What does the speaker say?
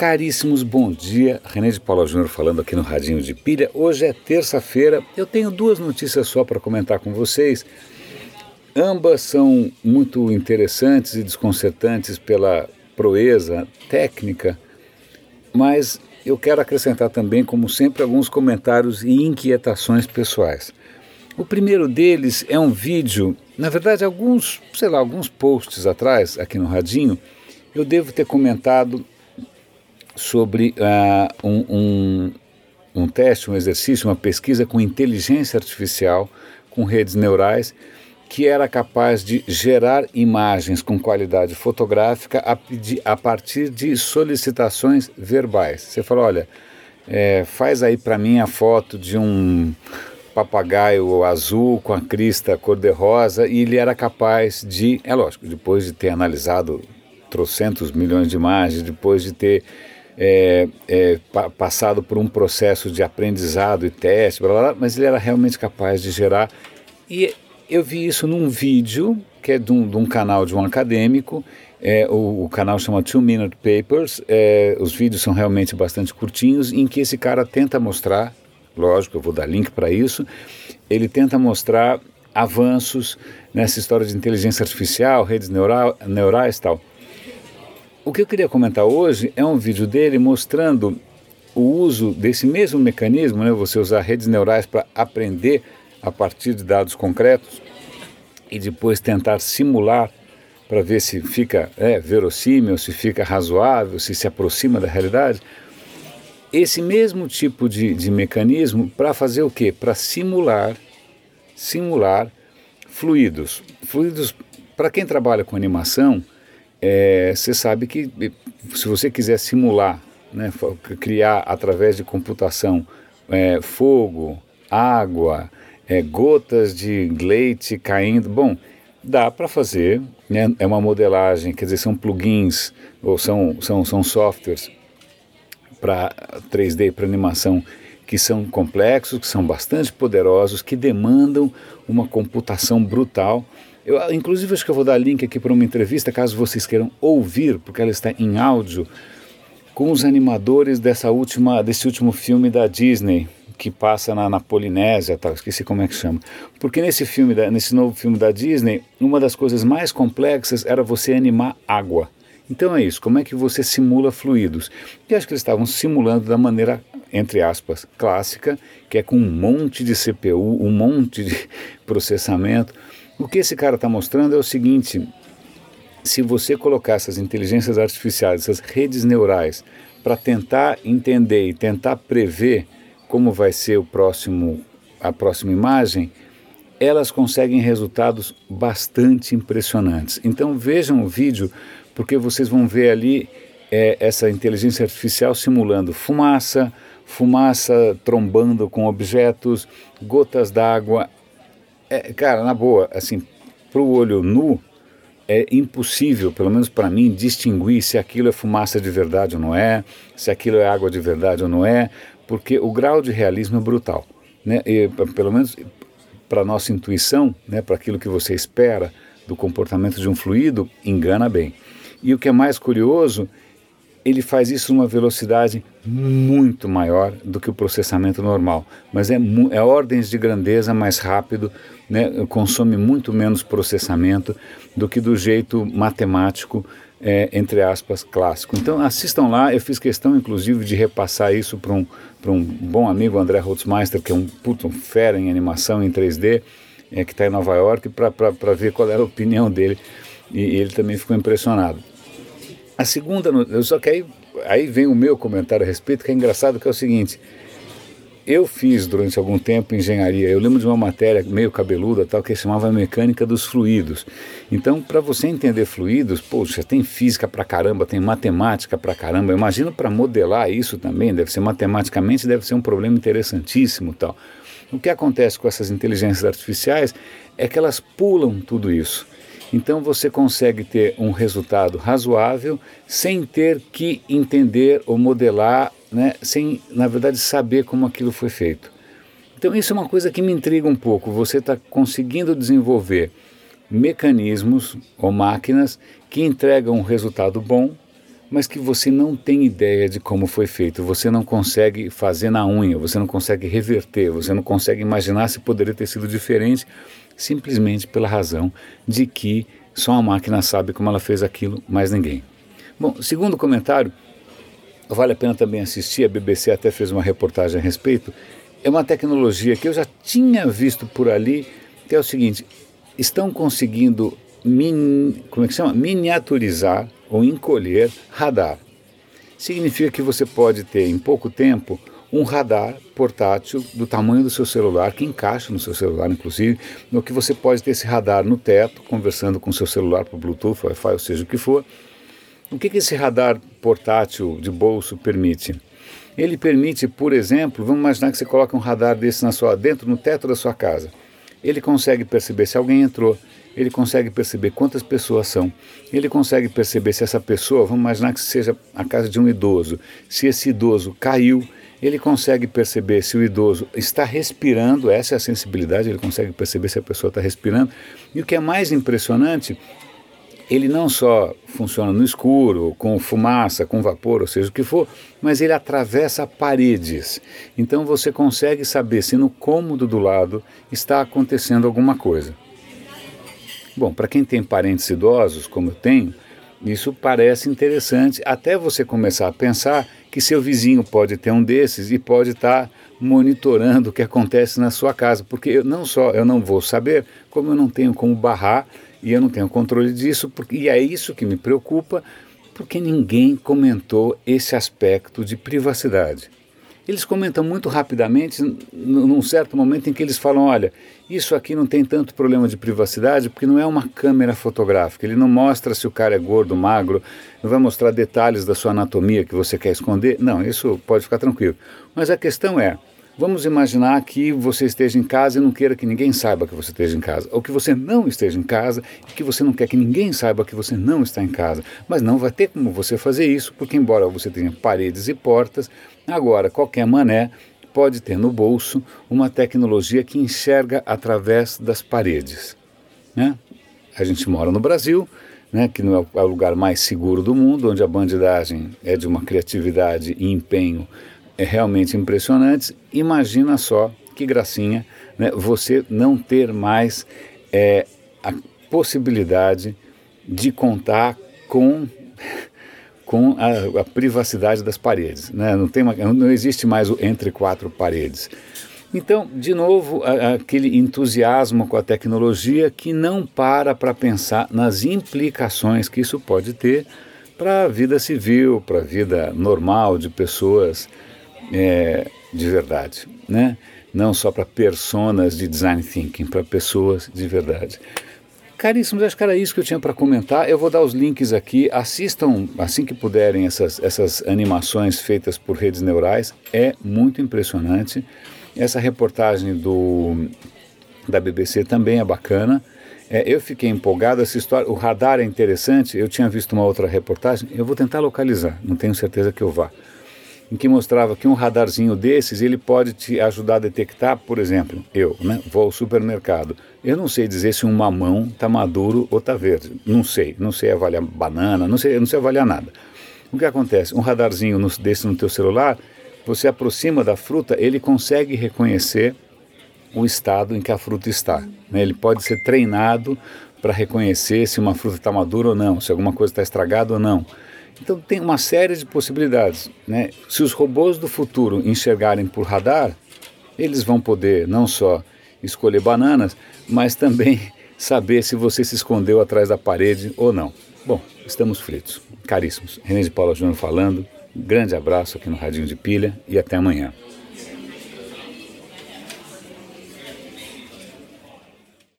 Caríssimos, bom dia. René de Paula Júnior falando aqui no Radinho de Pilha. Hoje é terça-feira. Eu tenho duas notícias só para comentar com vocês. Ambas são muito interessantes e desconcertantes pela proeza técnica, mas eu quero acrescentar também, como sempre, alguns comentários e inquietações pessoais. O primeiro deles é um vídeo, na verdade, alguns, sei lá, alguns posts atrás, aqui no Radinho, eu devo ter comentado sobre uh, um, um, um teste, um exercício, uma pesquisa com inteligência artificial, com redes neurais, que era capaz de gerar imagens com qualidade fotográfica a, a partir de solicitações verbais. Você fala, olha, é, faz aí para mim a foto de um papagaio azul com a crista cor-de-rosa e ele era capaz de, é lógico, depois de ter analisado trocentos milhões de imagens, depois de ter é, é, pa passado por um processo de aprendizado e teste, blá, blá, blá, mas ele era realmente capaz de gerar. E eu vi isso num vídeo que é de um, de um canal de um acadêmico. É, o, o, canal chama Two Minute Papers. É, os vídeos são realmente bastante curtinhos, em que esse cara tenta mostrar, lógico, eu vou dar link para isso. Ele tenta mostrar avanços nessa história de inteligência artificial, redes neural, neurais e tal. O que eu queria comentar hoje é um vídeo dele mostrando o uso desse mesmo mecanismo, né, você usar redes neurais para aprender a partir de dados concretos e depois tentar simular para ver se fica é, verossímil, se fica razoável, se se aproxima da realidade. Esse mesmo tipo de, de mecanismo para fazer o quê? Para simular, simular fluidos. Fluidos, para quem trabalha com animação, é, você sabe que se você quiser simular, né, criar através de computação é, fogo, água, é, gotas de leite caindo, bom, dá para fazer, né, é uma modelagem, quer dizer, são plugins ou são, são, são softwares para 3D, para animação, que são complexos, que são bastante poderosos, que demandam uma computação brutal eu, inclusive, acho que eu vou dar link aqui para uma entrevista, caso vocês queiram ouvir, porque ela está em áudio, com os animadores dessa última, desse último filme da Disney, que passa na, na Polinésia, tá? esqueci como é que chama. Porque nesse filme, da, nesse novo filme da Disney, uma das coisas mais complexas era você animar água. Então é isso, como é que você simula fluidos? E acho que eles estavam simulando da maneira, entre aspas, clássica, que é com um monte de CPU, um monte de processamento. O que esse cara está mostrando é o seguinte: se você colocar essas inteligências artificiais, essas redes neurais, para tentar entender e tentar prever como vai ser o próximo, a próxima imagem, elas conseguem resultados bastante impressionantes. Então vejam o vídeo, porque vocês vão ver ali é, essa inteligência artificial simulando fumaça, fumaça trombando com objetos, gotas d'água, é, cara, na boa, assim, para o olho nu, é impossível, pelo menos para mim, distinguir se aquilo é fumaça de verdade ou não é, se aquilo é água de verdade ou não é, porque o grau de realismo é brutal. Né? E, pelo menos para nossa intuição, né, para aquilo que você espera do comportamento de um fluido, engana bem. E o que é mais curioso ele faz isso numa velocidade muito maior do que o processamento normal, mas é, é ordens de grandeza mais rápido, né, consome muito menos processamento do que do jeito matemático, é, entre aspas, clássico. Então assistam lá, eu fiz questão inclusive de repassar isso para um, um bom amigo, André Holtzmeister, que é um puto um fera em animação em 3D, é, que está em Nova York, para ver qual era a opinião dele, e, e ele também ficou impressionado. A segunda, só que aí, aí vem o meu comentário a respeito, que é engraçado, que é o seguinte. Eu fiz durante algum tempo engenharia. Eu lembro de uma matéria meio cabeluda, tal, que chamava mecânica dos fluidos. Então, para você entender fluidos, poxa, tem física pra caramba, tem matemática pra caramba. Imagina para modelar isso também, deve ser matematicamente, deve ser um problema interessantíssimo, tal. O que acontece com essas inteligências artificiais é que elas pulam tudo isso. Então você consegue ter um resultado razoável sem ter que entender ou modelar, né, sem, na verdade, saber como aquilo foi feito. Então isso é uma coisa que me intriga um pouco. Você está conseguindo desenvolver mecanismos ou máquinas que entregam um resultado bom, mas que você não tem ideia de como foi feito, você não consegue fazer na unha, você não consegue reverter, você não consegue imaginar se poderia ter sido diferente, simplesmente pela razão de que só a máquina sabe como ela fez aquilo, mais ninguém. Bom, segundo comentário, vale a pena também assistir, a BBC até fez uma reportagem a respeito, é uma tecnologia que eu já tinha visto por ali, que é o seguinte, estão conseguindo min, como é que chama? miniaturizar ou encolher radar. Significa que você pode ter em pouco tempo um radar portátil do tamanho do seu celular, que encaixa no seu celular, inclusive, no que você pode ter esse radar no teto, conversando com o seu celular por Bluetooth, Wi-Fi, ou seja o que for. O que, que esse radar portátil de bolso permite? Ele permite, por exemplo, vamos imaginar que você coloca um radar desse na sua, dentro, no teto da sua casa. Ele consegue perceber se alguém entrou, ele consegue perceber quantas pessoas são, ele consegue perceber se essa pessoa, vamos imaginar que seja a casa de um idoso, se esse idoso caiu, ele consegue perceber se o idoso está respirando, essa é a sensibilidade, ele consegue perceber se a pessoa está respirando. E o que é mais impressionante, ele não só funciona no escuro, com fumaça, com vapor, ou seja o que for, mas ele atravessa paredes. Então você consegue saber se no cômodo do lado está acontecendo alguma coisa. Bom, para quem tem parentes idosos, como eu tenho, isso parece interessante até você começar a pensar que seu vizinho pode ter um desses e pode estar tá monitorando o que acontece na sua casa, porque eu, não só eu não vou saber, como eu não tenho como barrar e eu não tenho controle disso, porque, e é isso que me preocupa, porque ninguém comentou esse aspecto de privacidade. Eles comentam muito rapidamente, num certo momento em que eles falam: olha, isso aqui não tem tanto problema de privacidade porque não é uma câmera fotográfica. Ele não mostra se o cara é gordo, magro, não vai mostrar detalhes da sua anatomia que você quer esconder. Não, isso pode ficar tranquilo. Mas a questão é: Vamos imaginar que você esteja em casa e não queira que ninguém saiba que você esteja em casa, ou que você não esteja em casa e que você não quer que ninguém saiba que você não está em casa. Mas não vai ter como você fazer isso, porque embora você tenha paredes e portas, agora qualquer mané pode ter no bolso uma tecnologia que enxerga através das paredes. Né? A gente mora no Brasil, né, que não é o lugar mais seguro do mundo, onde a bandidagem é de uma criatividade e empenho é realmente impressionantes. Imagina só que gracinha né, você não ter mais é, a possibilidade de contar com com a, a, privacidade das paredes. Né? Não, tem uma, não existe mais o entre quatro paredes. Então, de novo, a, aquele entusiasmo com a tecnologia que não para para pensar nas implicações que isso pode ter para a vida civil, para a vida normal de pessoas é, de verdade, né? não só para personas de design thinking, para pessoas de verdade. Caríssimos, acho que era isso que eu tinha para comentar. Eu vou dar os links aqui. Assistam assim que puderem essas, essas animações feitas por redes neurais. É muito impressionante. Essa reportagem do, da BBC também é bacana. É, eu fiquei empolgado. Essa história, o radar é interessante. Eu tinha visto uma outra reportagem. Eu vou tentar localizar. Não tenho certeza que eu vá em que mostrava que um radarzinho desses ele pode te ajudar a detectar, por exemplo, eu, né, vou ao supermercado. Eu não sei dizer se um mamão está maduro ou está verde. Não sei, não sei avaliar banana, não sei, não sei avaliar nada. O que acontece? Um radarzinho no, desse no teu celular, você aproxima da fruta, ele consegue reconhecer o estado em que a fruta está. Né? Ele pode ser treinado para reconhecer se uma fruta está madura ou não, se alguma coisa está estragada ou não. Então tem uma série de possibilidades. Né? Se os robôs do futuro enxergarem por radar, eles vão poder não só escolher bananas, mas também saber se você se escondeu atrás da parede ou não. Bom, estamos fritos. Caríssimos. René de Paula Júnior falando. Grande abraço aqui no Radinho de Pilha e até amanhã.